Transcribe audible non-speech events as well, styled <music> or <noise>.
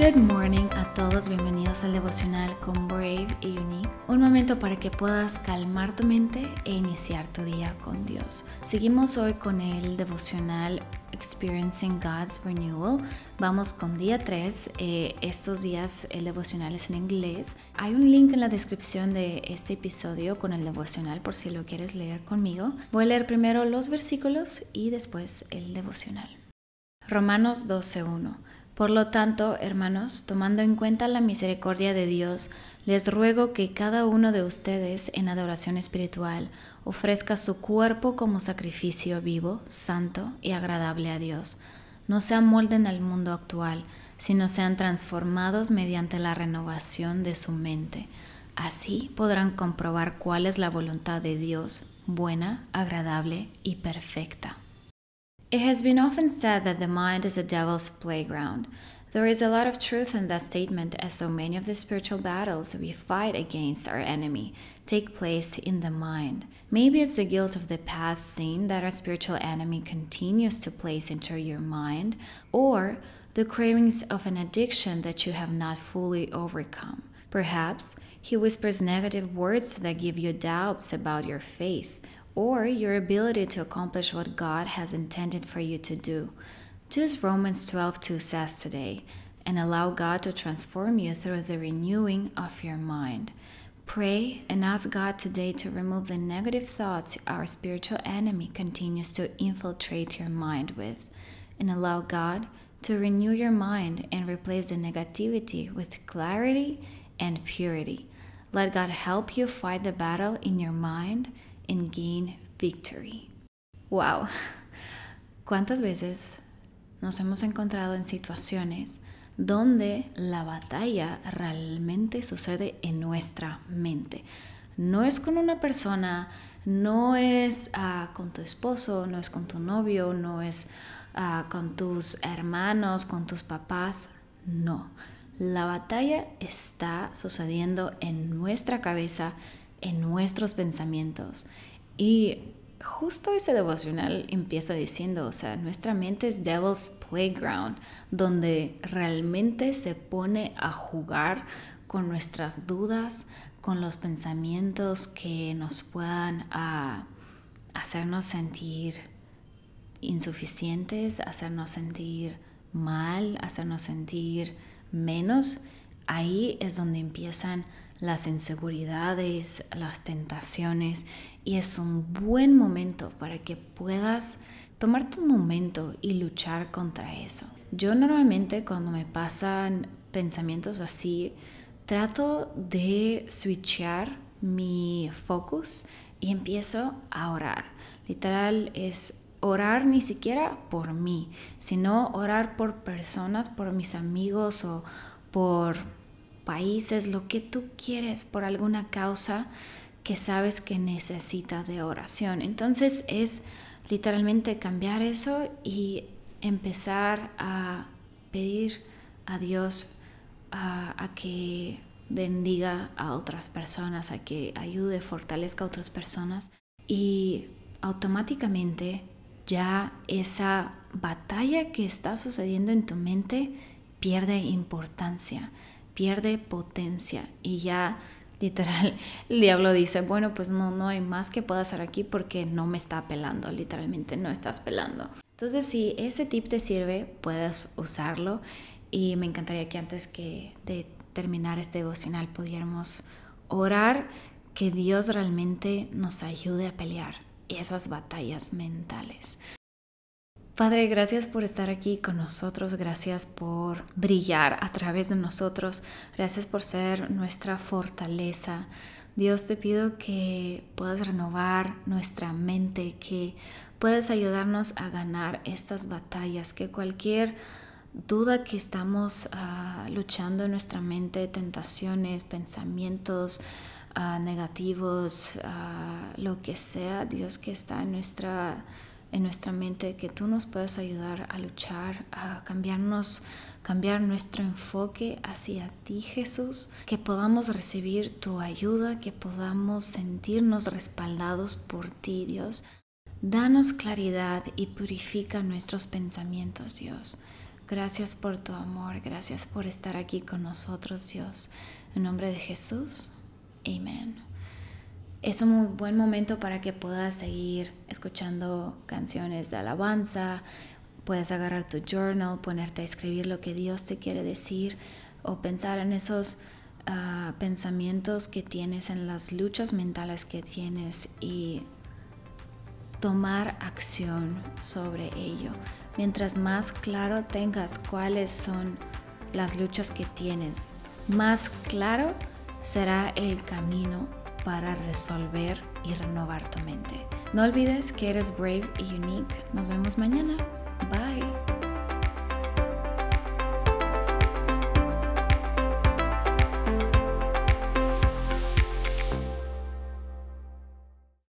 Good morning a todos, bienvenidos al devocional con Brave y Unique. Un momento para que puedas calmar tu mente e iniciar tu día con Dios. Seguimos hoy con el devocional Experiencing God's Renewal. Vamos con día 3. Eh, estos días el devocional es en inglés. Hay un link en la descripción de este episodio con el devocional por si lo quieres leer conmigo. Voy a leer primero los versículos y después el devocional. Romanos 12.1 por lo tanto, hermanos, tomando en cuenta la misericordia de Dios, les ruego que cada uno de ustedes en adoración espiritual ofrezca su cuerpo como sacrificio vivo, santo y agradable a Dios. No se amolden al mundo actual, sino sean transformados mediante la renovación de su mente. Así podrán comprobar cuál es la voluntad de Dios, buena, agradable y perfecta. It has been often said that the mind is a devil's playground. There is a lot of truth in that statement, as so many of the spiritual battles we fight against our enemy take place in the mind. Maybe it's the guilt of the past sin that our spiritual enemy continues to place into your mind, or the cravings of an addiction that you have not fully overcome. Perhaps he whispers negative words that give you doubts about your faith or your ability to accomplish what God has intended for you to do. As Romans 12:2 says today, and allow God to transform you through the renewing of your mind. Pray and ask God today to remove the negative thoughts our spiritual enemy continues to infiltrate your mind with, and allow God to renew your mind and replace the negativity with clarity and purity. Let God help you fight the battle in your mind and gain victory. Wow. ¿Cuántas veces nos hemos encontrado en situaciones donde la batalla realmente sucede en nuestra mente? No es con una persona, no es uh, con tu esposo, no es con tu novio, no es uh, con tus hermanos, con tus papás, no. La batalla está sucediendo en nuestra cabeza, en nuestros pensamientos. Y justo ese devocional empieza diciendo, o sea, nuestra mente es Devil's Playground, donde realmente se pone a jugar con nuestras dudas, con los pensamientos que nos puedan ah, hacernos sentir insuficientes, hacernos sentir mal, hacernos sentir menos. Ahí es donde empiezan las inseguridades, las tentaciones y es un buen momento para que puedas tomarte un momento y luchar contra eso. Yo normalmente cuando me pasan pensamientos así, trato de switchar mi focus y empiezo a orar. Literal es orar ni siquiera por mí, sino orar por personas, por mis amigos o por países, lo que tú quieres por alguna causa que sabes que necesita de oración. Entonces es literalmente cambiar eso y empezar a pedir a Dios a, que bendiga a otras personas, a que ayude, fortalezca a otras personas y automáticamente ya esa batalla que está sucediendo en tu mente pierde importancia pierde potencia y ya literal <laughs> el diablo dice, bueno, pues no, no hay más que pueda hacer aquí porque no me está pelando, literalmente no estás pelando. Entonces si ese tip te sirve, puedes usarlo y me encantaría que antes que de terminar este devocional pudiéramos orar que Dios realmente nos ayude a pelear esas batallas mentales. Padre, gracias por estar aquí con nosotros, gracias por brillar a través de nosotros, gracias por ser nuestra fortaleza. Dios te pido que puedas renovar nuestra mente, que puedas ayudarnos a ganar estas batallas, que cualquier duda que estamos ah, luchando en nuestra mente, tentaciones, pensamientos ah, negativos, ah, lo que sea, Dios que está en nuestra en nuestra mente, que tú nos puedas ayudar a luchar, a cambiarnos, cambiar nuestro enfoque hacia ti, Jesús, que podamos recibir tu ayuda, que podamos sentirnos respaldados por ti, Dios. Danos claridad y purifica nuestros pensamientos, Dios. Gracias por tu amor, gracias por estar aquí con nosotros, Dios. En nombre de Jesús, amén. Es un buen momento para que puedas seguir escuchando canciones de alabanza, puedes agarrar tu journal, ponerte a escribir lo que Dios te quiere decir o pensar en esos ah, pensamientos que tienes, en las luchas mentales que tienes y tomar acción sobre ello. Mientras más claro tengas cuáles son las luchas que tienes, más claro será el camino para resolver y renovar tu mente. No olvides que eres brave y unique. Nos vemos mañana. Bye.